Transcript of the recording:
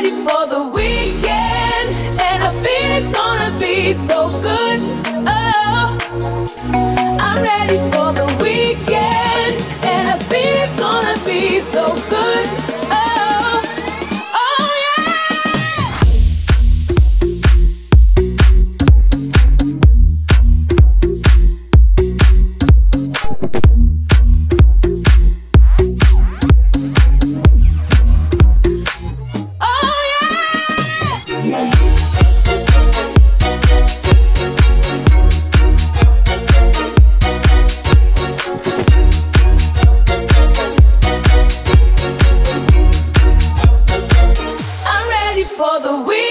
ready for the weekend, and I feel it's gonna be so good. Oh, I'm ready for the weekend. for the week.